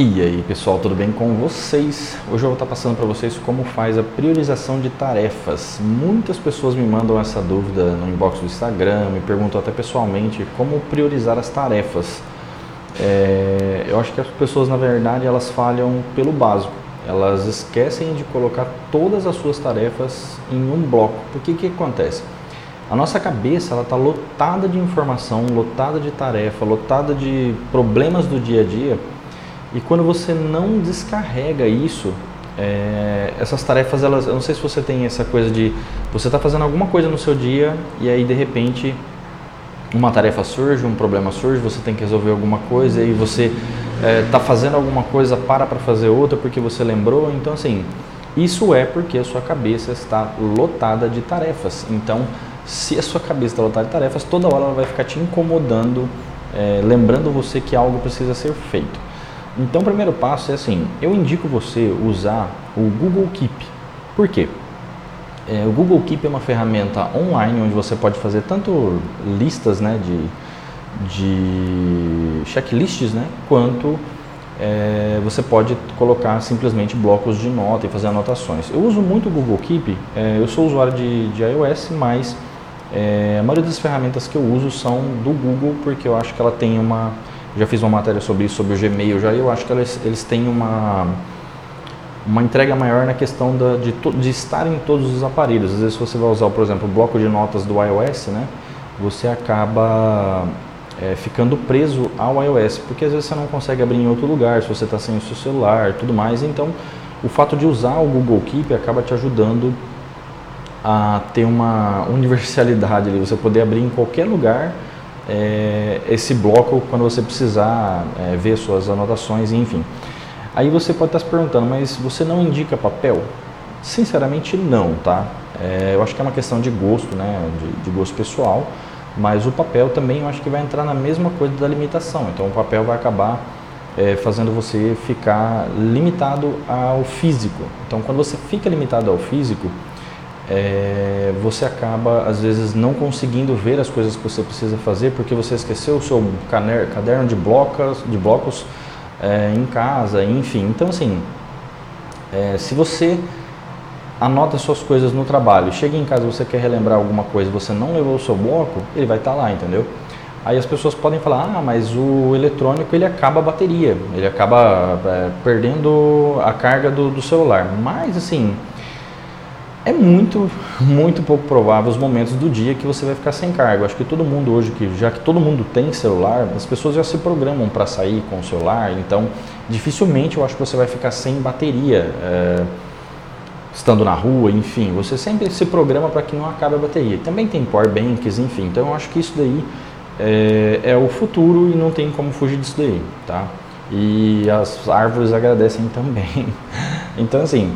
E aí pessoal, tudo bem com vocês? Hoje eu vou estar passando para vocês como faz a priorização de tarefas. Muitas pessoas me mandam essa dúvida no inbox do Instagram, me perguntam até pessoalmente como priorizar as tarefas. É, eu acho que as pessoas na verdade elas falham pelo básico. Elas esquecem de colocar todas as suas tarefas em um bloco. Porque o que acontece? A nossa cabeça ela está lotada de informação, lotada de tarefa, lotada de problemas do dia a dia e quando você não descarrega isso, é, essas tarefas, elas, eu não sei se você tem essa coisa de você está fazendo alguma coisa no seu dia e aí de repente uma tarefa surge, um problema surge, você tem que resolver alguma coisa e você está é, fazendo alguma coisa, para para fazer outra porque você lembrou. Então, assim, isso é porque a sua cabeça está lotada de tarefas. Então, se a sua cabeça está lotada de tarefas, toda hora ela vai ficar te incomodando, é, lembrando você que algo precisa ser feito. Então, o primeiro passo é assim: eu indico você usar o Google Keep. Por quê? É, o Google Keep é uma ferramenta online onde você pode fazer tanto listas né, de, de checklists, né, quanto é, você pode colocar simplesmente blocos de nota e fazer anotações. Eu uso muito o Google Keep, é, eu sou usuário de, de iOS, mas é, a maioria das ferramentas que eu uso são do Google porque eu acho que ela tem uma já fiz uma matéria sobre isso, sobre o Gmail já, eu acho que eles, eles têm uma, uma entrega maior na questão da, de, de estar em todos os aparelhos. Às vezes você vai usar, por exemplo, o bloco de notas do iOS, né? Você acaba é, ficando preso ao iOS, porque às vezes você não consegue abrir em outro lugar, se você está sem o seu celular tudo mais. Então, o fato de usar o Google Keep acaba te ajudando a ter uma universalidade ali, você poder abrir em qualquer lugar é, esse bloco quando você precisar é, ver suas anotações, enfim. Aí você pode estar se perguntando, mas você não indica papel? Sinceramente não, tá? É, eu acho que é uma questão de gosto, né, de, de, gosto pessoal, mas o papel também eu acho que vai entrar na mesma coisa da limitação. Então o papel vai acabar é, fazendo você ficar limitado ao físico. Então quando você fica limitado ao físico, é, você acaba às vezes não conseguindo ver as coisas que você precisa fazer porque você esqueceu o seu caderno de blocos, de blocos é, em casa, enfim. Então assim, é, se você anota suas coisas no trabalho, chega em casa você quer relembrar alguma coisa, você não levou o seu bloco, ele vai estar tá lá, entendeu? Aí as pessoas podem falar, ah, mas o eletrônico ele acaba a bateria, ele acaba é, perdendo a carga do, do celular. Mas assim, é muito, muito pouco provável os momentos do dia que você vai ficar sem carga. Acho que todo mundo hoje, que já que todo mundo tem celular, as pessoas já se programam para sair com o celular, então dificilmente eu acho que você vai ficar sem bateria. É, estando na rua, enfim, você sempre se programa para que não acabe a bateria. Também tem power banks, enfim, então eu acho que isso daí é, é, o futuro e não tem como fugir disso daí, tá? E as árvores agradecem também. Então, assim,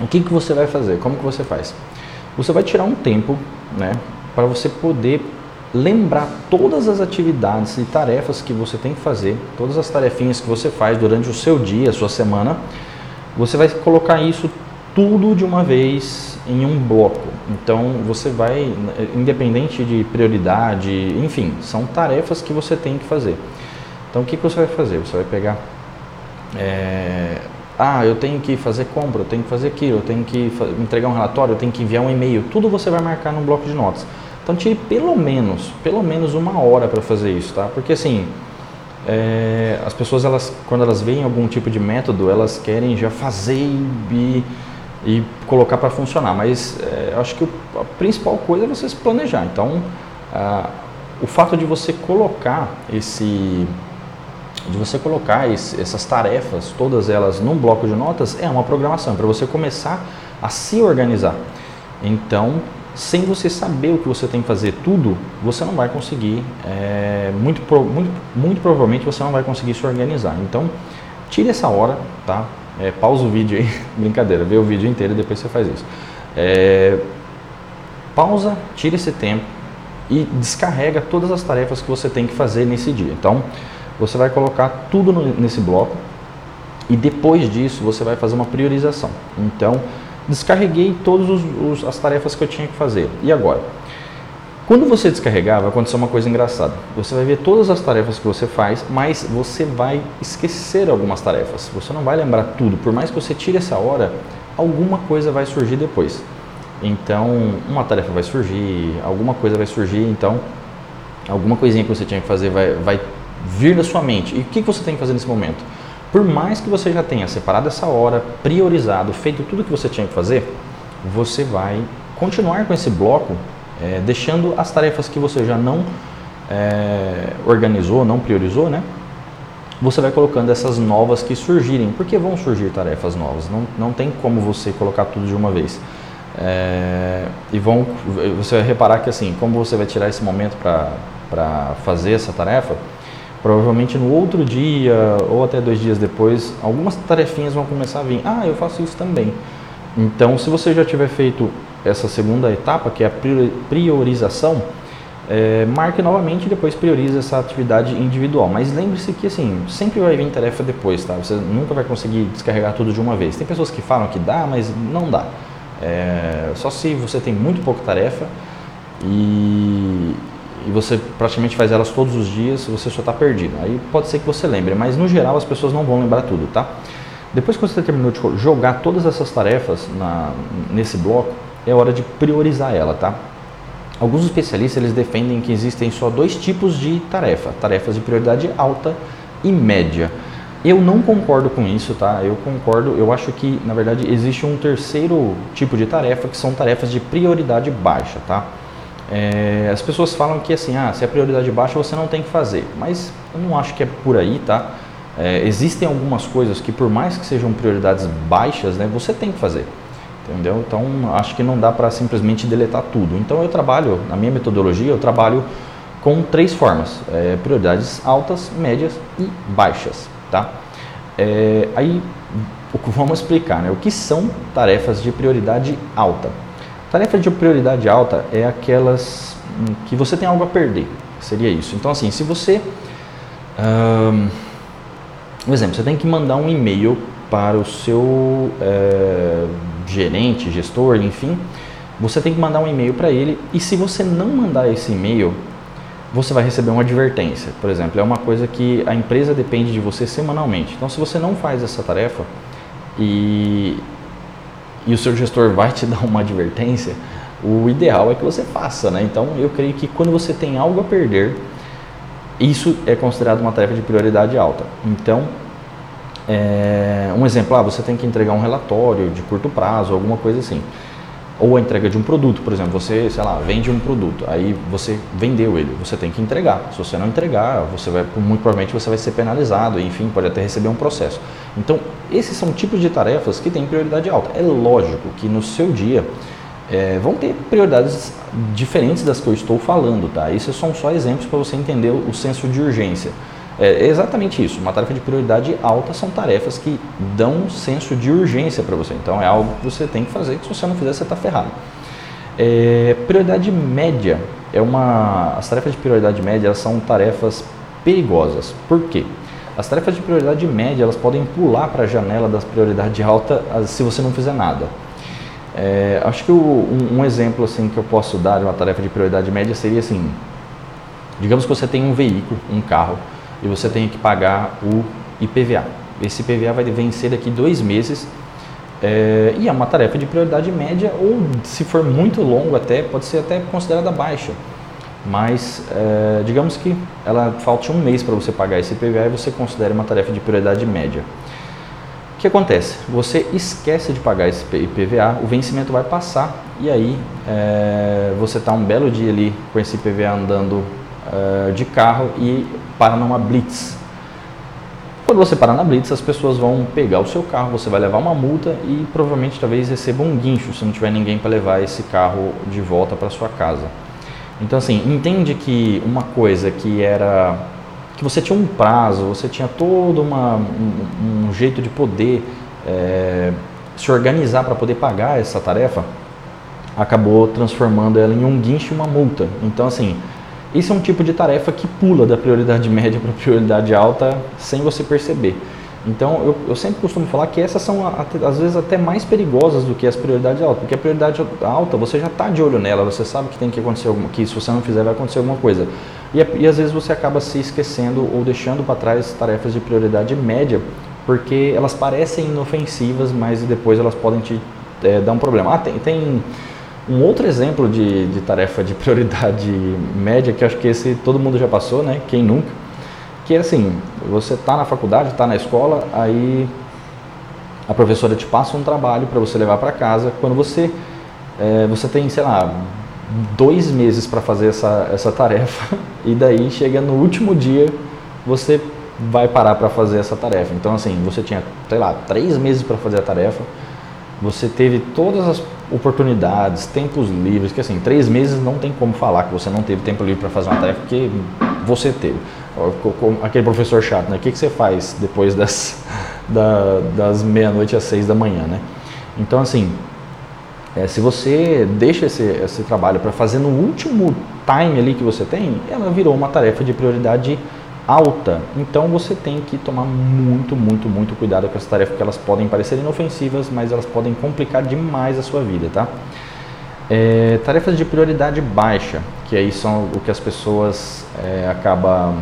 o que, que você vai fazer? Como que você faz? Você vai tirar um tempo, né, para você poder lembrar todas as atividades e tarefas que você tem que fazer, todas as tarefinhas que você faz durante o seu dia, a sua semana. Você vai colocar isso tudo de uma vez em um bloco. Então você vai, independente de prioridade, enfim, são tarefas que você tem que fazer. Então o que, que você vai fazer? Você vai pegar é, ah, eu tenho que fazer compra, eu tenho que fazer aquilo, eu tenho que entregar um relatório, eu tenho que enviar um e-mail. Tudo você vai marcar num bloco de notas. Então tire pelo menos, pelo menos uma hora para fazer isso, tá? Porque assim, é, as pessoas elas, quando elas veem algum tipo de método, elas querem já fazer e, e colocar para funcionar. Mas é, acho que a principal coisa é você se planejar. Então, ah, o fato de você colocar esse de você colocar esse, essas tarefas, todas elas num bloco de notas, é uma programação para você começar a se organizar. Então, sem você saber o que você tem que fazer tudo, você não vai conseguir, é, muito, muito, muito provavelmente você não vai conseguir se organizar. Então, tire essa hora, tá? É, pausa o vídeo aí, brincadeira, vê o vídeo inteiro e depois você faz isso. É, pausa, tire esse tempo e descarrega todas as tarefas que você tem que fazer nesse dia. Então, você vai colocar tudo no, nesse bloco e depois disso você vai fazer uma priorização. Então, descarreguei todas as tarefas que eu tinha que fazer. E agora? Quando você descarregar, vai acontecer uma coisa engraçada. Você vai ver todas as tarefas que você faz, mas você vai esquecer algumas tarefas. Você não vai lembrar tudo. Por mais que você tire essa hora, alguma coisa vai surgir depois. Então, uma tarefa vai surgir, alguma coisa vai surgir, então, alguma coisinha que você tinha que fazer vai, vai vir da sua mente. E o que você tem que fazer nesse momento? Por mais que você já tenha separado essa hora, priorizado, feito tudo que você tinha que fazer, você vai continuar com esse bloco, é, deixando as tarefas que você já não é, organizou, não priorizou, né? Você vai colocando essas novas que surgirem, porque vão surgir tarefas novas, não, não tem como você colocar tudo de uma vez. É, e vão, você vai reparar que assim, como você vai tirar esse momento para fazer essa tarefa, provavelmente no outro dia ou até dois dias depois, algumas tarefinhas vão começar a vir. Ah, eu faço isso também. Então, se você já tiver feito essa segunda etapa, que é a priorização, é, marque novamente e depois priorize essa atividade individual. Mas lembre-se que assim, sempre vai vir tarefa depois, tá? Você nunca vai conseguir descarregar tudo de uma vez. Tem pessoas que falam que dá, mas não dá. É, só se você tem muito pouca tarefa e, e você praticamente faz elas todos os dias, você só está perdido. Aí pode ser que você lembre, mas no geral as pessoas não vão lembrar tudo, tá? Depois que você terminou de jogar todas essas tarefas na, nesse bloco, é hora de priorizar ela, tá? Alguns especialistas eles defendem que existem só dois tipos de tarefa, tarefas de prioridade alta e média. Eu não concordo com isso, tá? Eu concordo, eu acho que na verdade existe um terceiro tipo de tarefa que são tarefas de prioridade baixa, tá? É, as pessoas falam que assim, ah, se é prioridade baixa você não tem que fazer, mas eu não acho que é por aí, tá? É, existem algumas coisas que por mais que sejam prioridades baixas, né, você tem que fazer, entendeu? Então acho que não dá para simplesmente deletar tudo. Então eu trabalho, na minha metodologia, eu trabalho com três formas: é, prioridades altas, médias e baixas, tá? É, aí vamos explicar, né? O que são tarefas de prioridade alta? Tarefa de prioridade alta é aquelas hum, que você tem algo a perder, seria isso. Então, assim, se você. Um, um exemplo, você tem que mandar um e-mail para o seu é, gerente, gestor, enfim, você tem que mandar um e-mail para ele e se você não mandar esse e-mail, você vai receber uma advertência. Por exemplo, é uma coisa que a empresa depende de você semanalmente. Então, se você não faz essa tarefa e e o seu gestor vai te dar uma advertência, o ideal é que você faça, né? Então eu creio que quando você tem algo a perder, isso é considerado uma tarefa de prioridade alta. Então, é, um exemplo, ah, você tem que entregar um relatório de curto prazo, alguma coisa assim ou a entrega de um produto, por exemplo, você, sei lá, vende um produto, aí você vendeu ele, você tem que entregar. Se você não entregar, você vai, muito provavelmente você vai ser penalizado, enfim, pode até receber um processo. Então, esses são tipos de tarefas que têm prioridade alta. É lógico que no seu dia é, vão ter prioridades diferentes das que eu estou falando, tá? Isso são só exemplos para você entender o senso de urgência. É exatamente isso. Uma tarefa de prioridade alta são tarefas que dão um senso de urgência para você. Então é algo que você tem que fazer, que se você não fizer, você está ferrado. É, prioridade média é uma. As tarefas de prioridade média são tarefas perigosas. Por quê? As tarefas de prioridade média elas podem pular para a janela das prioridade alta se você não fizer nada. É, acho que o, um, um, exemplo assim que eu posso dar de uma tarefa de prioridade média seria assim: digamos que você tem um veículo, um carro e você tem que pagar o IPVA. Esse IPVA vai vencer daqui dois meses é, e é uma tarefa de prioridade média ou, se for muito longo até, pode ser até considerada baixa. Mas é, digamos que ela falte um mês para você pagar esse IPVA e você considera uma tarefa de prioridade média. O que acontece? Você esquece de pagar esse IPVA, o vencimento vai passar e aí é, você está um belo dia ali com esse IPVA andando uh, de carro e para numa blitz. Quando você parar na blitz, as pessoas vão pegar o seu carro, você vai levar uma multa e provavelmente talvez receba um guincho se não tiver ninguém para levar esse carro de volta para sua casa. Então assim, entende que uma coisa que era que você tinha um prazo, você tinha todo uma, um, um jeito de poder é, se organizar para poder pagar essa tarefa, acabou transformando ela em um guincho e uma multa. Então assim, isso é um tipo de tarefa que pula da prioridade média para a prioridade alta sem você perceber. Então, eu, eu, sempre costumo falar que essas são, às vezes, até mais perigosas do que as prioridades altas, porque a prioridade alta, você já está de olho nela, você sabe que tem que acontecer alguma que se você não fizer, vai acontecer alguma coisa. E, e às vezes você acaba se esquecendo ou deixando para trás tarefas de prioridade média, porque elas parecem inofensivas, mas depois elas podem te é, dar um problema. Ah, tem, tem um outro exemplo de, de tarefa de prioridade média, que acho que esse todo mundo já passou, né? Quem nunca? que é assim, você está na faculdade, está na escola, aí a professora te passa um trabalho para você levar para casa. Quando você, é, você tem, sei lá, dois meses para fazer essa, essa tarefa e daí chega no último dia você vai parar para fazer essa tarefa. Então assim, você tinha, sei lá, três meses para fazer a tarefa, você teve todas as oportunidades, tempos livres, que assim, três meses não tem como falar que você não teve tempo livre para fazer uma tarefa, porque você teve. Aquele professor chato, né? O que, que você faz depois das, da, das meia-noite às seis da manhã, né? Então, assim, é, se você deixa esse, esse trabalho para fazer no último time ali que você tem, ela virou uma tarefa de prioridade alta. Então você tem que tomar muito, muito, muito cuidado com essas tarefas, porque elas podem parecer inofensivas, mas elas podem complicar demais a sua vida, tá? É, tarefas de prioridade baixa, que aí são o que as pessoas é, acabam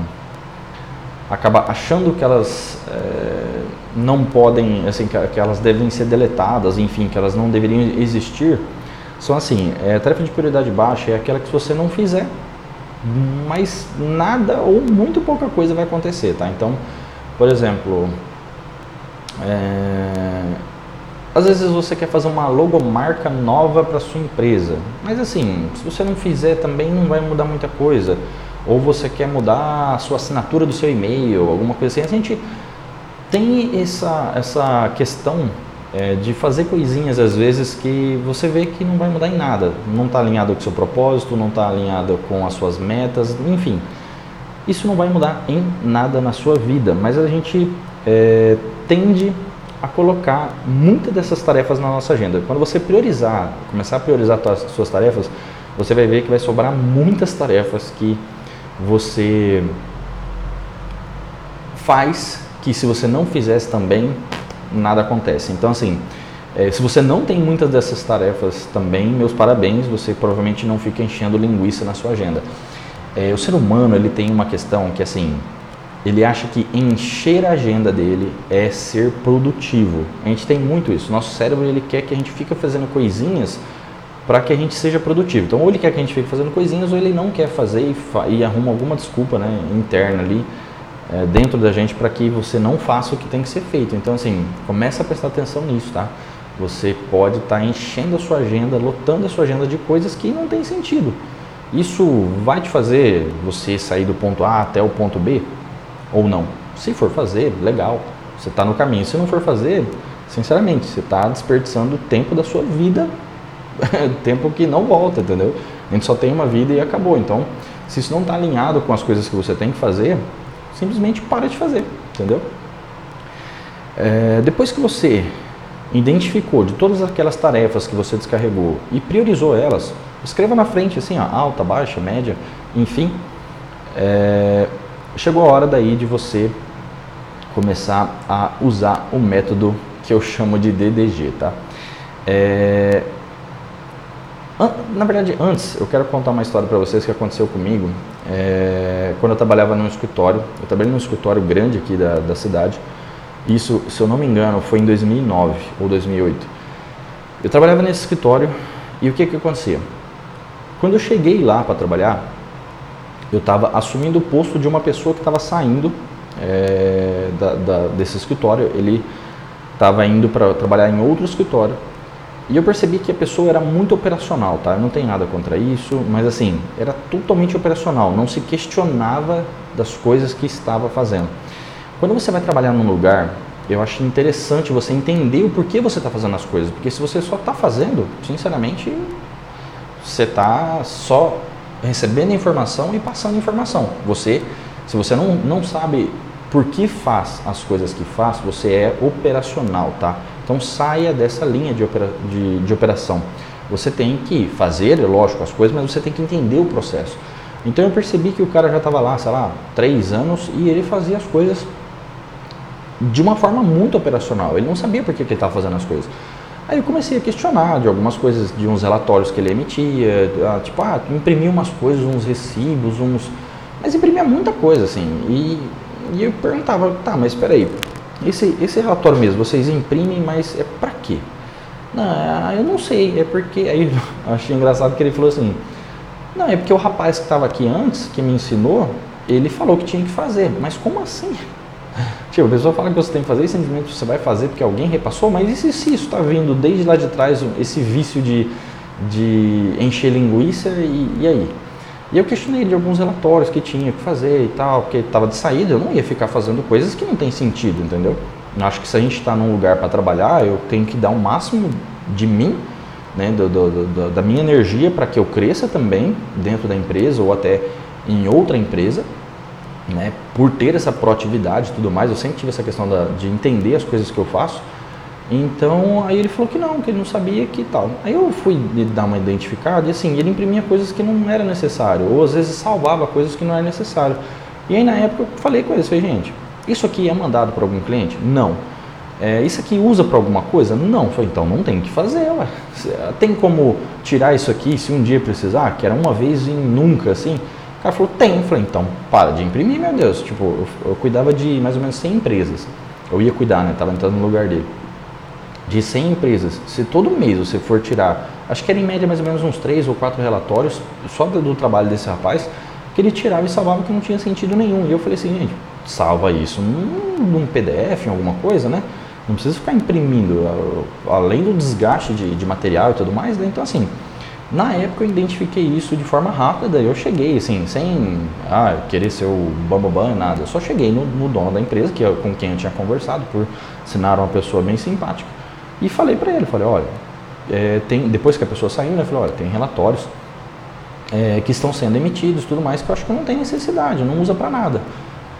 acaba achando que elas é, não podem, assim, que, que, elas devem ser deletadas, enfim, que elas não deveriam existir, são assim, é, tarefa de prioridade baixa é aquela que se você não fizer, mas nada ou muito pouca coisa vai acontecer, tá? Então, por exemplo, é, às vezes você quer fazer uma logomarca nova para sua empresa, mas assim, se você não fizer também não vai mudar muita coisa. Ou você quer mudar a sua assinatura do seu e-mail, alguma coisa assim. A gente tem essa, essa questão é, de fazer coisinhas às vezes que você vê que não vai mudar em nada, não está alinhado com o seu propósito, não está alinhado com as suas metas, enfim. Isso não vai mudar em nada na sua vida, mas a gente é, tende a colocar muitas dessas tarefas na nossa agenda. Quando você priorizar, começar a priorizar as suas tarefas, você vai ver que vai sobrar muitas tarefas que você faz que se você não fizesse também nada acontece. Então, assim, é, se você não tem muitas dessas tarefas também, meus parabéns, você provavelmente não fica enchendo linguiça na sua agenda. É, o ser humano ele tem uma questão que assim, ele acha que encher a agenda dele é ser produtivo. A gente tem muito isso. Nosso cérebro ele quer que a gente fique fazendo coisinhas para que a gente seja produtivo. Então, ou ele quer que a gente fique fazendo coisinhas, ou ele não quer fazer e, fa e arruma alguma desculpa né, interna ali é, dentro da gente para que você não faça o que tem que ser feito. Então, assim, começa a prestar atenção nisso, tá? Você pode estar tá enchendo a sua agenda, lotando a sua agenda de coisas que não tem sentido. Isso vai te fazer você sair do ponto A até o ponto B ou não? Se for fazer, legal, você está no caminho. Se não for fazer, sinceramente, você está desperdiçando o tempo da sua vida, tempo que não volta, entendeu? A gente só tem uma vida e acabou. Então, se isso não está alinhado com as coisas que você tem que fazer, simplesmente para de fazer, entendeu? É, depois que você identificou de todas aquelas tarefas que você descarregou e priorizou elas, escreva na frente assim, ó, alta, baixa, média, enfim. É, chegou a hora daí de você começar a usar o método que eu chamo de DDG, tá? É, na verdade, antes, eu quero contar uma história para vocês que aconteceu comigo é, quando eu trabalhava num escritório. Eu trabalhei num escritório grande aqui da, da cidade. Isso, se eu não me engano, foi em 2009 ou 2008. Eu trabalhava nesse escritório e o que que acontecia? Quando eu cheguei lá para trabalhar, eu estava assumindo o posto de uma pessoa que estava saindo é, da, da, desse escritório. Ele estava indo para trabalhar em outro escritório e eu percebi que a pessoa era muito operacional, tá? Eu não tem nada contra isso, mas assim, era totalmente operacional, não se questionava das coisas que estava fazendo. Quando você vai trabalhar num lugar, eu acho interessante você entender o porquê você está fazendo as coisas, porque se você só está fazendo, sinceramente, você está só recebendo informação e passando informação. Você, se você não, não sabe por que faz as coisas que faz, você é operacional, tá? Então saia dessa linha de, opera, de, de operação. Você tem que fazer, é lógico, as coisas, mas você tem que entender o processo. Então eu percebi que o cara já estava lá, sei lá, três anos e ele fazia as coisas de uma forma muito operacional. Ele não sabia por que, que ele estava fazendo as coisas. Aí eu comecei a questionar de algumas coisas, de uns relatórios que ele emitia, ah, tipo, ah, imprimia umas coisas, uns recibos, uns. Mas imprimia muita coisa, assim. E, e eu perguntava, tá, mas espera aí, esse, esse relatório mesmo, vocês imprimem, mas é para quê? Não, eu não sei, é porque. Aí eu achei engraçado que ele falou assim: Não, é porque o rapaz que estava aqui antes, que me ensinou, ele falou que tinha que fazer. Mas como assim? Tipo, a pessoa fala que você tem que fazer e simplesmente você vai fazer porque alguém repassou, mas e se, se isso está vindo desde lá de trás, esse vício de, de encher linguiça e, e aí? E eu questionei de alguns relatórios que tinha que fazer e tal, porque estava de saída, eu não ia ficar fazendo coisas que não tem sentido, entendeu? Eu acho que se a gente está num lugar para trabalhar, eu tenho que dar o máximo de mim, né, do, do, do, da minha energia para que eu cresça também dentro da empresa ou até em outra empresa né, por ter essa proatividade e tudo mais, eu sempre tive essa questão da, de entender as coisas que eu faço. Então, aí ele falou que não, que ele não sabia que tal. Aí eu fui dar uma identificada e assim, ele imprimia coisas que não era necessário, ou às vezes salvava coisas que não era necessário. E aí na época eu falei com ele, falei, gente, isso aqui é mandado para algum cliente? Não. É, isso aqui usa para alguma coisa? Não. Falei, então não tem que fazer, ué. Tem como tirar isso aqui se um dia precisar? Que era uma vez em nunca, assim cara falou, tem. Eu falei, então para de imprimir, meu Deus. Tipo, eu, eu, cuidava de mais ou menos 100 empresas. Eu ia cuidar, né? Tava entrando no lugar dele. De 100 empresas. Se todo mês você for tirar, acho que era em média mais ou menos uns 3 ou 4 relatórios, só do, trabalho desse rapaz, que ele tirava e salvava que não tinha sentido nenhum. E eu falei assim, gente, salva isso num, num PDF, em alguma coisa, né? Não precisa ficar imprimindo, além do desgaste de, de material e tudo mais, né? Então, assim, na época eu identifiquei isso de forma rápida, eu cheguei assim, sem ah, querer ser o bambambam, nada. Eu só cheguei no, no dono da empresa, que com quem eu tinha conversado, por sinal uma pessoa bem simpática, e falei para ele, falei, olha, é, tem, depois que a pessoa saiu, né, falei, olha, tem relatórios é, que estão sendo emitidos tudo mais que eu acho que não tem necessidade, não usa para nada.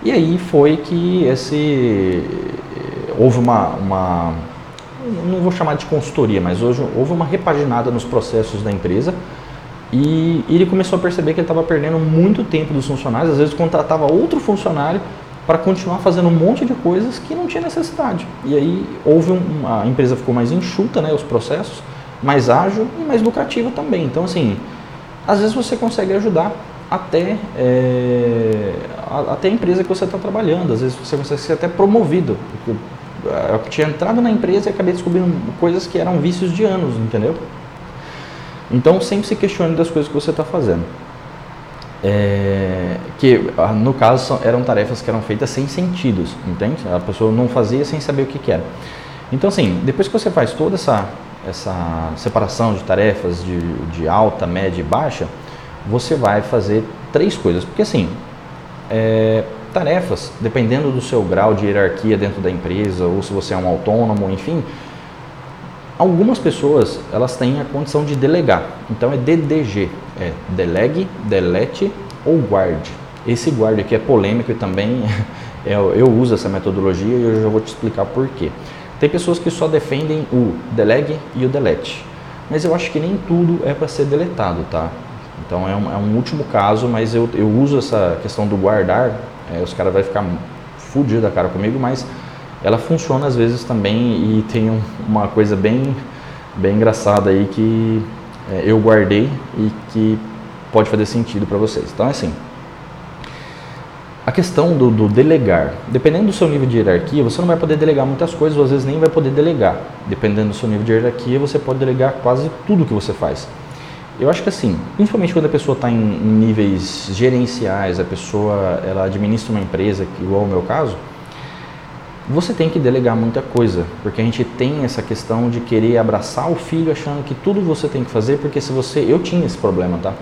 E aí foi que esse houve uma, uma não vou chamar de consultoria, mas hoje houve uma repaginada nos processos da empresa e ele começou a perceber que ele estava perdendo muito tempo dos funcionários, às vezes contratava outro funcionário para continuar fazendo um monte de coisas que não tinha necessidade. E aí houve um, a empresa ficou mais enxuta, né, os processos, mais ágil e mais lucrativa também. Então assim, às vezes você consegue ajudar até, é, até a empresa que você está trabalhando, às vezes você consegue ser até promovido eu tinha entrado na empresa e acabei descobrindo coisas que eram vícios de anos, entendeu? Então sempre se questione das coisas que você está fazendo. É, que ah, no caso eram tarefas que eram feitas sem sentidos, entende? A pessoa não fazia sem saber o que, que era. Então assim, depois que você faz toda essa, essa separação de tarefas de, de alta, média e baixa, você vai fazer três coisas. Porque assim, é, tarefas, dependendo do seu grau de hierarquia dentro da empresa, ou se você é um autônomo, enfim, algumas pessoas elas têm a condição de delegar. Então é DDG, é delegue, delete ou guarde. Esse guarde aqui é polêmico e também eu, eu uso essa metodologia e eu já vou te explicar por quê. Tem pessoas que só defendem o delegue e o delete, mas eu acho que nem tudo é para ser deletado, tá? Então é um, é um último caso, mas eu, eu uso essa questão do guardar é, os caras vão ficar fudidos da cara comigo, mas ela funciona às vezes também e tem um, uma coisa bem, bem engraçada aí que é, eu guardei e que pode fazer sentido para vocês. Então assim, a questão do, do, delegar, dependendo do seu nível de hierarquia, você não vai poder delegar muitas coisas, ou às vezes nem vai poder delegar. Dependendo do seu nível de hierarquia, você pode delegar quase tudo que você faz. Eu acho que assim, principalmente quando a pessoa está em, em, níveis gerenciais, a pessoa ela administra uma empresa, igual o meu caso, você tem que delegar muita coisa, porque a gente tem essa questão de querer abraçar o filho achando que tudo você tem que fazer, porque se você, eu tinha esse problema, tá?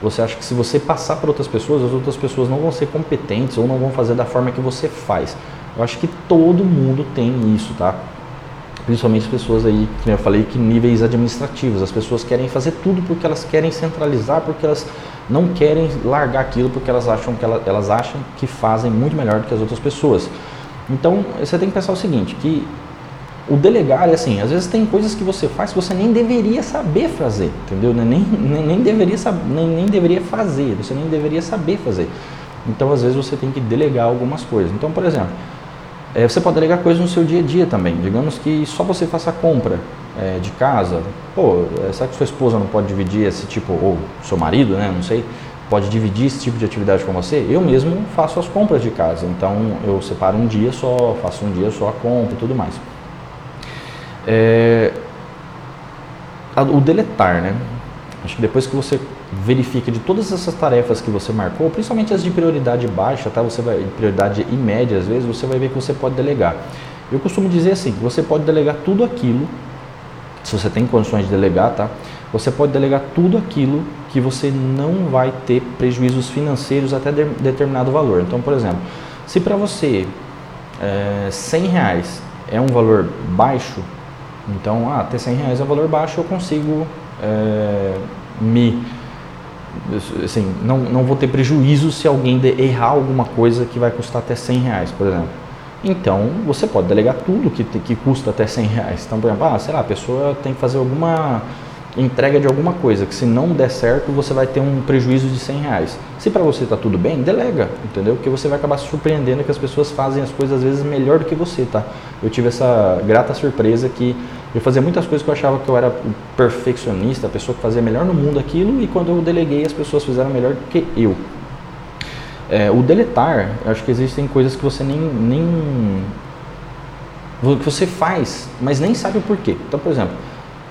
Você acha que se você passar para outras pessoas, as outras pessoas não vão ser competentes ou não vão fazer da forma que você faz. Eu acho que todo mundo tem isso, tá? principalmente as pessoas aí, que eu falei, que níveis administrativos. As pessoas querem fazer tudo porque elas querem centralizar, porque elas não querem largar aquilo porque elas acham que elas, elas acham que fazem muito melhor do que as outras pessoas. Então você tem que pensar o seguinte, que o delegar é assim, às vezes tem coisas que você faz que você nem deveria saber fazer, entendeu? Nem, nem, nem, deveria, nem, nem deveria fazer, você nem deveria saber fazer. Então às vezes você tem que delegar algumas coisas. Então, por exemplo, É, você pode delegar coisas no seu dia a dia também. Digamos que só você faça a compra é, de casa. Pô, é, será que sua esposa não pode dividir esse tipo, ou seu marido, né? Não sei, pode dividir esse tipo de atividade com você? Eu mesmo faço as compras de casa. Então eu separo um dia só, faço um dia só a compra e tudo mais. É, o deletar, né? Acho que depois que você verifica de todas essas tarefas que você marcou, principalmente as de prioridade baixa, tá? Você vai prioridade e média às vezes, você vai ver que você pode delegar. Eu costumo dizer assim, você pode delegar tudo aquilo, se você tem condições de delegar, tá? Você pode delegar tudo aquilo que você não vai ter prejuízos financeiros até de, determinado valor. Então, por exemplo, se para você é, 100 reais é um valor baixo, então, ah, ter 100 reais é um valor baixo, eu consigo é, me assim, não, não vou ter prejuízo se alguém errar alguma coisa que vai custar até 100 reais, por exemplo. Então, você pode delegar tudo que, que custa até 100 reais. Então, por exemplo, ah, sei lá, a pessoa tem que fazer alguma entrega de alguma coisa, que se não der certo, você vai ter um prejuízo de 100 reais. Se para você está tudo bem, delega, entendeu? Porque você vai acabar se surpreendendo que as pessoas fazem as coisas às vezes melhor do que você, tá? Eu tive essa grata surpresa que eu fazia muitas coisas que eu achava que eu era perfeccionista, a pessoa que fazia melhor no mundo aquilo, e quando eu deleguei, as pessoas fizeram melhor do que eu. É, o deletar, acho que existem coisas que você nem, nem. que você faz, mas nem sabe o porquê. Então, por exemplo,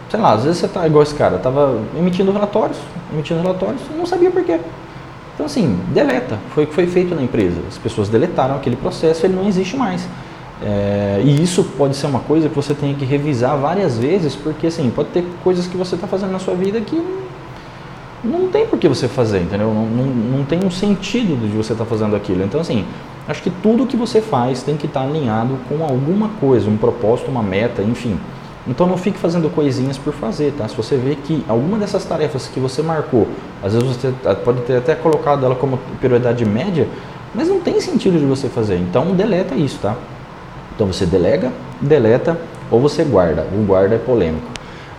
sei lá, às vezes você tá igual esse cara, tava emitindo relatórios, emitindo relatórios, não sabia porquê. Então, assim, deleta. Foi o que foi feito na empresa. As pessoas deletaram aquele processo, ele não existe mais. É, e isso pode ser uma coisa que você tem que revisar várias vezes, porque assim, pode ter coisas que você está fazendo na sua vida que não tem por que você fazer, entendeu? Não, não, não tem um sentido de você estar tá fazendo aquilo. Então, assim, acho que tudo que você faz tem que estar tá alinhado com alguma coisa, um propósito, uma meta, enfim. Então, não fique fazendo coisinhas por fazer, tá? Se você vê que alguma dessas tarefas que você marcou, às vezes você pode ter até colocado ela como prioridade média, mas não tem sentido de você fazer. Então, deleta isso, tá? Então você delega, deleta ou você guarda. O guarda é polêmico.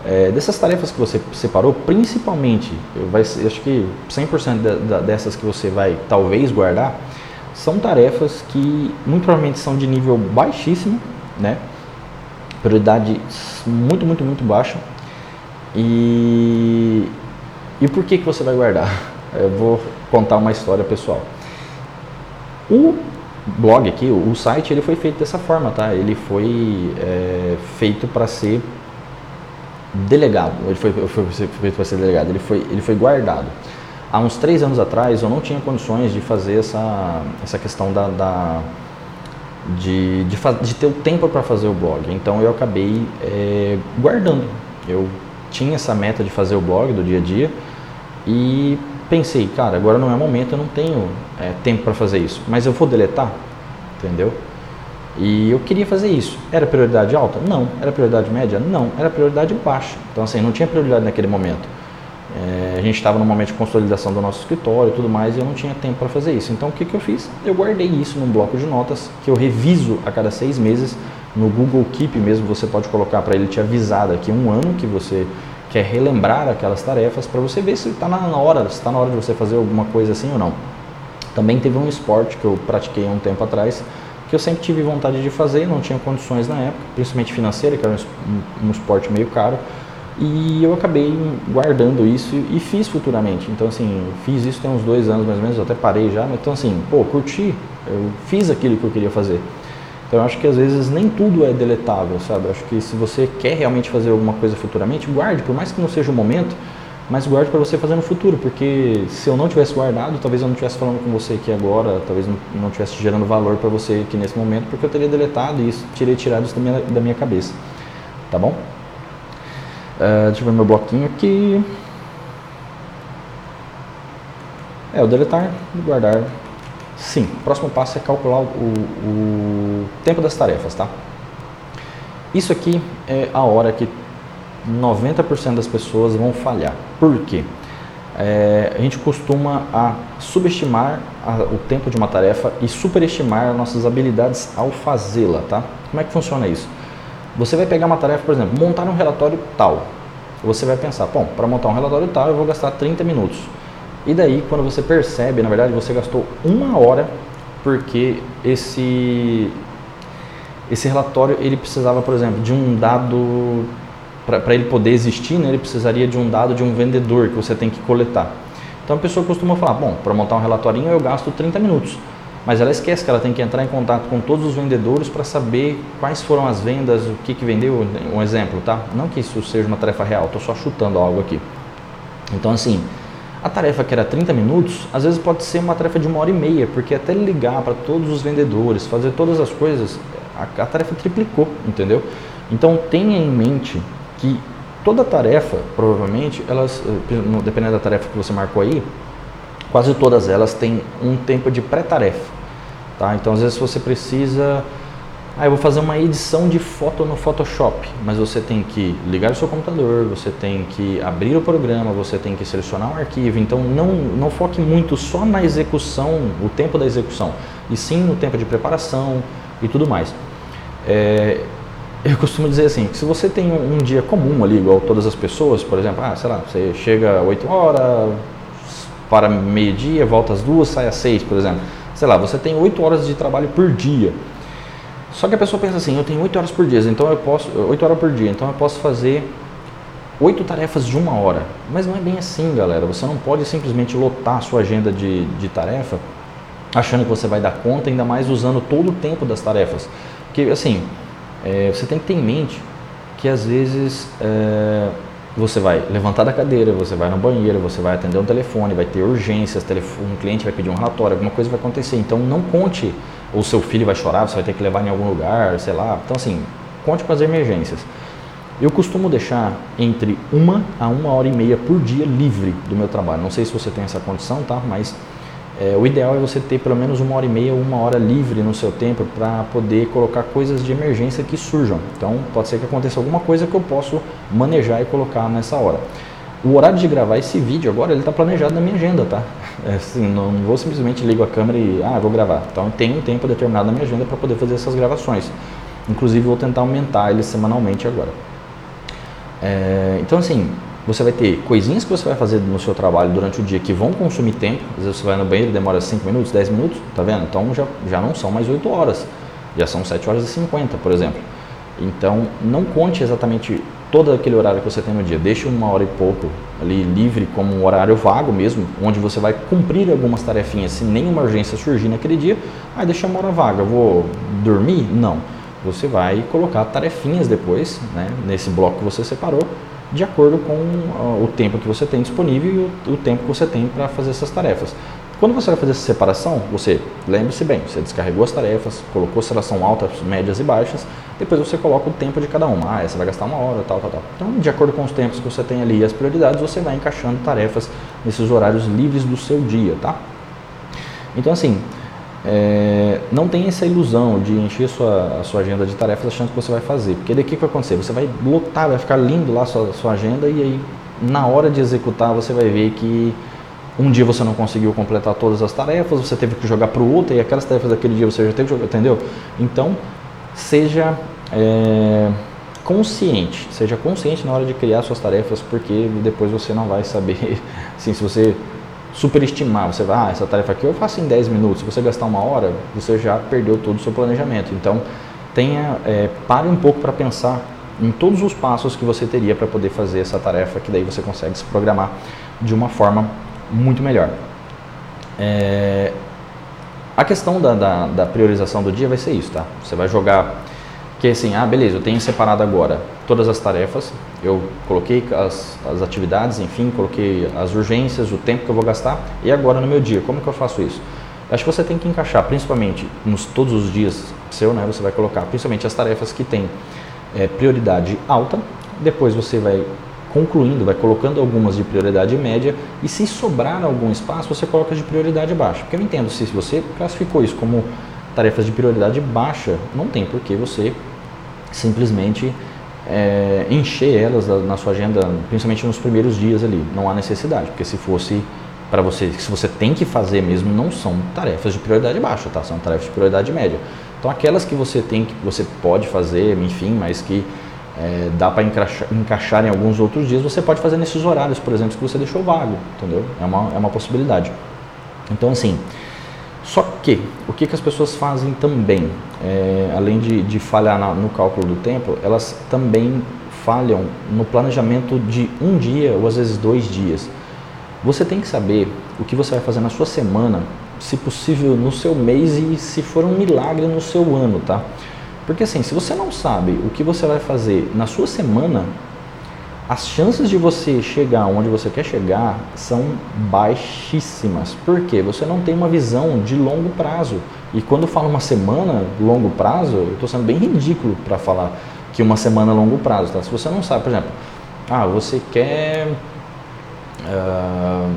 É, dessas tarefas que você separou, principalmente, eu, vai, acho que 100% de, dessas que você vai talvez guardar, são tarefas que muito provavelmente são de nível baixíssimo, né? Prioridade muito, muito, muito baixa. E, e por que, que você vai guardar? Eu vou contar uma história pessoal. O blog aqui, o site, ele foi feito dessa forma, tá? Ele foi é, feito para ser delegado. Ele foi, foi feito para ser delegado. Ele foi, ele foi guardado. Há uns três anos atrás, eu não tinha condições de fazer essa, essa questão da, da de, de, de, ter o tempo para fazer o blog. Então eu acabei é, guardando. Eu tinha essa meta de fazer o blog do dia a dia e pensei, cara, agora não é momento, eu não tenho é, tempo para fazer isso, mas eu vou deletar, entendeu? E eu queria fazer isso. Era prioridade alta? Não. Era prioridade média? Não. Era prioridade baixa. Então, assim, não tinha prioridade naquele momento. É, a gente estava no momento de consolidação do nosso escritório e tudo mais, e eu não tinha tempo para fazer isso. Então, o que, que eu fiz? Eu guardei isso num bloco de notas que eu reviso a cada seis meses. No Google Keep mesmo, você pode colocar para ele te avisar daqui um ano que você que é relembrar aquelas tarefas para você ver se está na hora, se está na hora de você fazer alguma coisa assim ou não. Também teve um esporte que eu pratiquei há um tempo atrás, que eu sempre tive vontade de fazer, não tinha condições na época, principalmente financeira, que era um esporte meio caro, e eu acabei guardando isso e fiz futuramente. Então, assim, fiz isso tem uns dois anos mais ou menos, até parei já, então, assim, pô, curti, eu fiz aquilo que eu queria fazer. Então eu acho que às vezes nem tudo é deletável, sabe? Eu acho que se você quer realmente fazer alguma coisa futuramente, guarde, por mais que não seja o momento, mas guarde para você fazer no futuro, porque se eu não tivesse guardado, talvez eu não estivesse falando com você aqui agora, talvez não estivesse gerando valor para você aqui nesse momento, porque eu teria deletado isso, teria tirado isso da minha, da minha cabeça. Tá bom? Uh, deixa eu ver meu bloquinho aqui. É, o deletar e guardar Sim, o próximo passo é calcular o, o tempo das tarefas, tá? Isso aqui é a hora que 90% das pessoas vão falhar. Por quê? É, a gente costuma a subestimar a, o tempo de uma tarefa e superestimar nossas habilidades ao fazê-la, tá? Como é que funciona isso? Você vai pegar uma tarefa, por exemplo, montar um relatório tal. Você vai pensar, bom, para montar um relatório tal eu vou gastar 30 minutos. E daí, quando você percebe, na verdade, você gastou uma hora porque esse esse relatório ele precisava, por exemplo, de um dado para ele poder existir, né, ele precisaria de um dado de um vendedor que você tem que coletar. Então a pessoa costuma falar, bom, para montar um relatorinho eu gasto 30 minutos. Mas ela esquece que ela tem que entrar em contato com todos os vendedores para saber quais foram as vendas, o que, que vendeu. Um exemplo, tá? Não que isso seja uma tarefa real, estou só chutando algo aqui. Então, assim, a tarefa que era 30 minutos, às vezes pode ser uma tarefa de uma hora e meia, porque até ligar para todos os vendedores, fazer todas as coisas, a, a tarefa triplicou, entendeu? Então, tenha em mente que toda tarefa, provavelmente, elas, eh, dependendo da tarefa que você marcou aí, quase todas elas têm um tempo de pré-tarefa. Tá? Então, às vezes você precisa, ah, eu vou fazer uma edição de foto no Photoshop, mas você tem que ligar o seu computador, você tem que abrir o programa, você tem que selecionar um arquivo. Então, não, não foque muito só na execução, o tempo da execução, e sim no tempo de preparação e tudo mais. É, eu costumo dizer assim, que se você tem um, um, dia comum ali, igual todas as pessoas, por exemplo, ah, sei lá, você chega às 8 horas, para meio-dia, volta às duas, sai às 6, por exemplo. Sei lá, você tem 8 horas de trabalho por dia. Só que a pessoa pensa assim, eu tenho 8 horas por dia, então eu posso 8 horas por dia, então eu posso fazer oito tarefas de uma hora. Mas não é bem assim, galera. Você não pode simplesmente lotar a sua agenda de, de tarefa achando que você vai dar conta, ainda mais usando todo o tempo das tarefas. Porque assim, é, você tem que ter em mente que às vezes é, você vai levantar da cadeira, você vai no banheiro, você vai atender um telefone, vai ter urgências, um cliente vai pedir um relatório, alguma coisa vai acontecer. Então não conte, ou seu filho vai chorar, você vai ter que levar em algum lugar, sei lá. Então assim, conte com as emergências. Eu costumo deixar entre uma a uma hora e meia por dia livre do meu trabalho. Não sei se você tem essa condição, tá? Mas é, o ideal é você ter pelo menos uma hora e meia ou uma hora livre no seu tempo para poder colocar coisas de emergência que surjam. Então, pode ser que aconteça alguma coisa que eu posso manejar e colocar nessa hora. O horário de gravar esse vídeo agora, ele está planejado na minha agenda, tá? É, assim, não, não, vou simplesmente ligo a câmera e, ah, vou gravar. Então, tem um tempo determinado na minha agenda para poder fazer essas gravações. Inclusive, vou tentar aumentar ele semanalmente agora. É, então, assim, você vai ter coisinhas que você vai fazer no seu trabalho durante o dia que vão consumir tempo. Às vezes você vai no banheiro, demora 5 minutos, 10 minutos, tá vendo? Então já, já não são mais 8 horas, já são 7 horas e 50, por exemplo. Então não conte exatamente todo aquele horário que você tem no dia. Deixe uma hora e pouco ali livre como um horário vago mesmo, onde você vai cumprir algumas tarefinhas se nenhuma urgência surgir naquele dia. Aí deixa uma hora vaga, vou dormir? Não. Você vai colocar tarefinhas depois, né, nesse bloco que você separou, de acordo com uh, o tempo que você tem disponível e o, o tempo que você tem para fazer essas tarefas. Quando você vai fazer essa separação, você lembre-se bem, você descarregou as tarefas, colocou seleção altas, médias e baixas, depois você coloca o tempo de cada uma. Ah, essa vai gastar uma hora, tal, tal, tal. Então, de acordo com os tempos que você tem ali e as prioridades, você vai encaixando tarefas nesses horários livres do seu dia, tá? Então, assim, é, não tem essa ilusão de encher sua, a sua agenda de tarefas achando que você vai fazer. Porque daqui o que vai acontecer? Você vai lotar, vai ficar lindo lá a sua, sua agenda e aí na hora de executar você vai ver que um dia você não conseguiu completar todas as tarefas, você teve que jogar para o outro e aquelas tarefas daquele dia você já teve que jogar, entendeu? Então, seja é, consciente, seja consciente na hora de criar suas tarefas, porque depois você não vai saber, assim, se você superestimar. Você vai, ah, essa tarefa aqui eu faço em 10 minutos. Se você gastar uma hora, você já perdeu todo o seu planejamento. Então, tenha, é, pare um pouco para pensar em todos os passos que você teria para poder fazer essa tarefa, que daí você consegue se programar de uma forma muito melhor. É, a questão da, da, da priorização do dia vai ser isso, tá? Você vai jogar que assim, ah, beleza, eu tenho separado agora todas as tarefas, eu coloquei as, as atividades, enfim, coloquei as urgências, o tempo que eu vou gastar, e agora no meu dia, como que eu faço isso? Acho que você tem que encaixar, principalmente nos todos os dias seu, né, você vai colocar principalmente as tarefas que têm é, prioridade alta, depois você vai concluindo, vai colocando algumas de prioridade média, e se sobrar algum espaço, você coloca de prioridade baixa, porque eu entendo se você classificou isso como tarefas de prioridade baixa, não tem por que você simplesmente é, encher elas na sua agenda, principalmente nos primeiros dias ali. Não há necessidade, porque se fosse para você, se você tem que fazer mesmo, não são tarefas de prioridade baixa, tá? São tarefas de prioridade média. Então aquelas que você tem, que você pode fazer, enfim, mas que é, dá para encaixar, encaixar, em alguns outros dias, você pode fazer nesses horários, por exemplo, que você deixou vago, entendeu? É uma, é uma possibilidade. Então assim, Só que, o que, que as pessoas fazem também, é, além de, de falhar na, no cálculo do tempo, elas também falham no planejamento de um dia ou às vezes dois dias. Você tem que saber o que você vai fazer na sua semana, se possível no seu mês e se for um milagre no seu ano, tá? Porque assim, se você não sabe o que você vai fazer na sua semana, as chances de você chegar onde você quer chegar são baixíssimas. Porque você não tem uma visão de longo prazo. E quando eu falo uma semana, longo prazo, eu estou sendo bem ridículo para falar que uma semana é longo prazo. Tá? Se você não sabe, por exemplo, ah, você quer uh,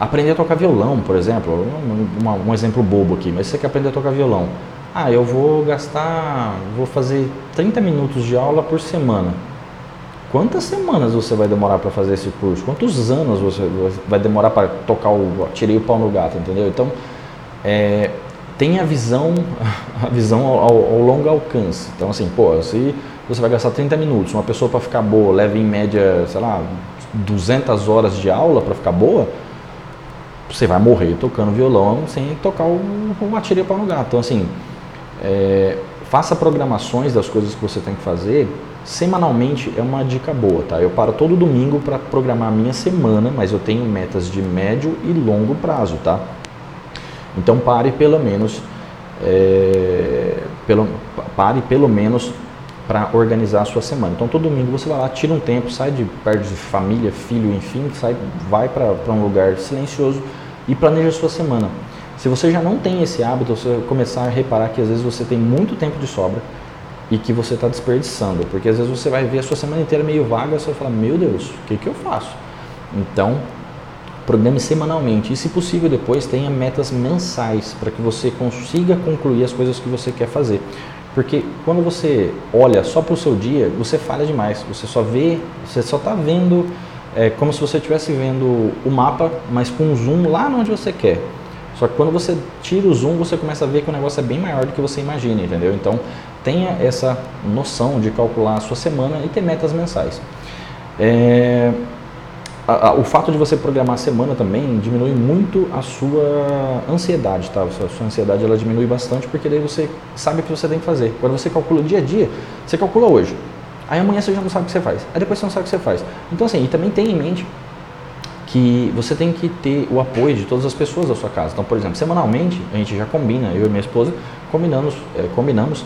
aprender a tocar violão, por exemplo, um, um exemplo bobo aqui, mas você quer aprender a tocar violão. Ah, eu vou gastar, vou fazer 30 minutos de aula por semana. Quantas semanas você vai demorar para fazer esse curso? Quantos anos você vai demorar para tocar o tirei o pau no gato, entendeu? Então, é, tem a visão, a visão ao, ao, longo alcance. Então, assim, pô, se você vai gastar 30 minutos, uma pessoa para ficar boa leva em média, sei lá, 200 horas de aula para ficar boa, você vai morrer tocando violão sem tocar o, o pau no gato. Então, assim, é, faça programações das coisas que você tem que fazer Semanalmente é uma dica boa, tá? Eu paro todo domingo para programar a minha semana, mas eu tenho metas de médio e longo prazo, tá? Então pare pelo menos, é, pelo, pare pelo menos para organizar a sua semana. Então todo domingo você vai lá, tira um tempo, sai de perto de família, filho, enfim, sai, vai para um lugar silencioso e planeja a sua semana. Se você já não tem esse hábito, você vai começar a reparar que às vezes você tem muito tempo de sobra e que você está desperdiçando. Porque às vezes você vai ver a sua semana inteira meio vaga e você vai falar, meu Deus, o que, que eu faço? Então, programe semanalmente e, se possível, depois tenha metas mensais para que você consiga concluir as coisas que você quer fazer. Porque quando você olha só para o seu dia, você falha demais. Você só vê, você só está vendo, é como se você estivesse vendo o mapa, mas com um zoom lá onde você quer. Só que quando você tira o zoom, você começa a ver que o negócio é bem maior do que você imagina, entendeu? Então, tenha essa noção de calcular a sua semana e ter metas mensais. É, a, a, o fato de você programar a semana também diminui muito a sua ansiedade, tá? A sua ansiedade ela diminui bastante porque daí você sabe o que você tem que fazer. Quando você calcula dia a dia, você calcula hoje. Aí amanhã você já não sabe o que você faz. Aí depois você não sabe o que você faz. Então assim, e também tenha em mente que você tem que ter o apoio de todas as pessoas da sua casa. Então, por exemplo, semanalmente a gente já combina, eu e minha esposa combinamos, é, combinamos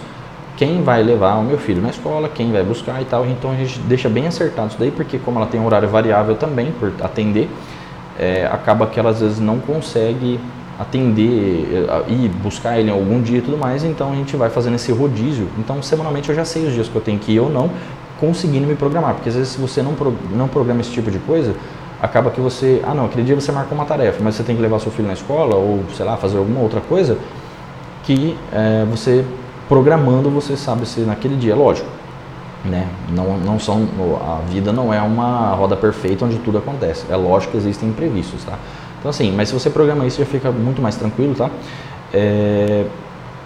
quem vai levar o meu filho na escola, quem vai buscar e tal. Então a gente deixa bem acertado isso daí, porque como ela tem um horário variável também por atender, é, acaba que ela às vezes não consegue atender e buscar ele em algum dia e tudo mais, então a gente vai fazendo esse rodízio. Então semanalmente eu já sei os dias que eu tenho que ir ou não, conseguindo me programar, porque às vezes se você não, pro, não programa esse tipo de coisa, acaba que você, ah não, aquele dia você marcou uma tarefa, mas você tem que levar seu filho na escola ou sei lá, fazer alguma outra coisa que é, você programando você sabe se naquele dia, lógico, né? Não, não são, a vida não é uma roda perfeita onde tudo acontece. É lógico que existem imprevistos, tá? Então assim, mas se você programa isso já fica muito mais tranquilo, tá? É,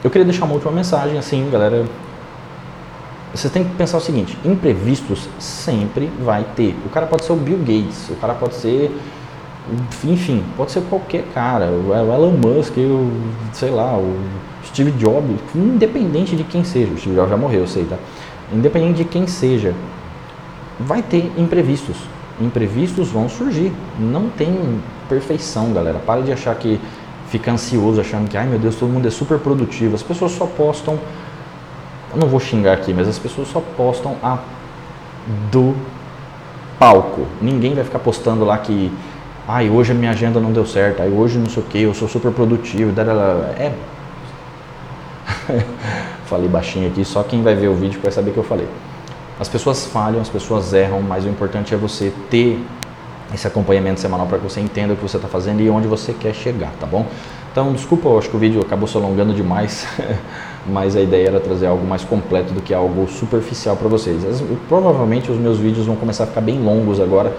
eu queria deixar uma última mensagem, assim, galera. Você tem que pensar o seguinte: imprevistos sempre vai ter. O cara pode ser o Bill Gates, o cara pode ser, enfim, pode ser qualquer cara, o Elon Musk, o, sei lá, o Steve Jobs, independente de quem seja, o Steve Jobs já morreu, eu sei, tá? Independente de quem seja, vai ter imprevistos. Imprevistos vão surgir. Não tem perfeição, galera. Para de achar que fica ansioso, achando que, ai meu Deus, todo mundo é super produtivo. As pessoas só postam, eu não vou xingar aqui, mas as pessoas só postam a do palco. Ninguém vai ficar postando lá que, ai, hoje a minha agenda não deu certo, ai, hoje não sei o que, eu sou super produtivo. É falei baixinho aqui, só quem vai ver o vídeo vai saber que eu falei. As pessoas falham, as pessoas erram, mas o importante é você ter esse acompanhamento semanal para que você entenda o que você está fazendo e onde você quer chegar, tá bom? Então, desculpa, eu acho que o vídeo acabou se alongando demais, mas a ideia era trazer algo mais completo do que algo superficial para vocês. As, provavelmente os meus vídeos vão começar a ficar bem longos agora,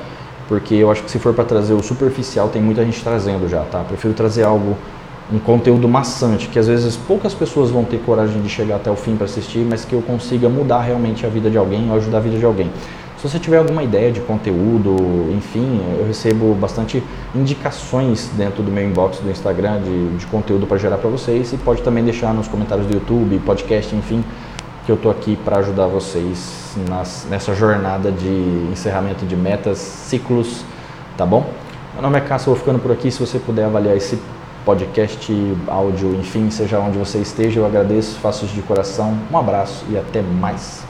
porque eu acho que se for para trazer o superficial, tem muita gente trazendo já, tá? Prefiro trazer algo um conteúdo maçante, que às vezes poucas pessoas vão ter coragem de chegar até o fim para assistir, mas que eu consiga mudar realmente a vida de alguém ou ajudar a vida de alguém. Se você tiver alguma ideia de conteúdo, enfim, eu recebo bastante indicações dentro do meu inbox do Instagram de, de conteúdo para gerar para vocês e pode também deixar nos comentários do YouTube, podcast, enfim, que eu estou aqui para ajudar vocês nas, nessa jornada de encerramento de metas, ciclos, tá bom? Meu nome é Cássio, vou ficando por aqui. Se você puder avaliar esse podcast, áudio, enfim, seja onde você esteja, eu agradeço, faço isso de coração. Um abraço e até mais.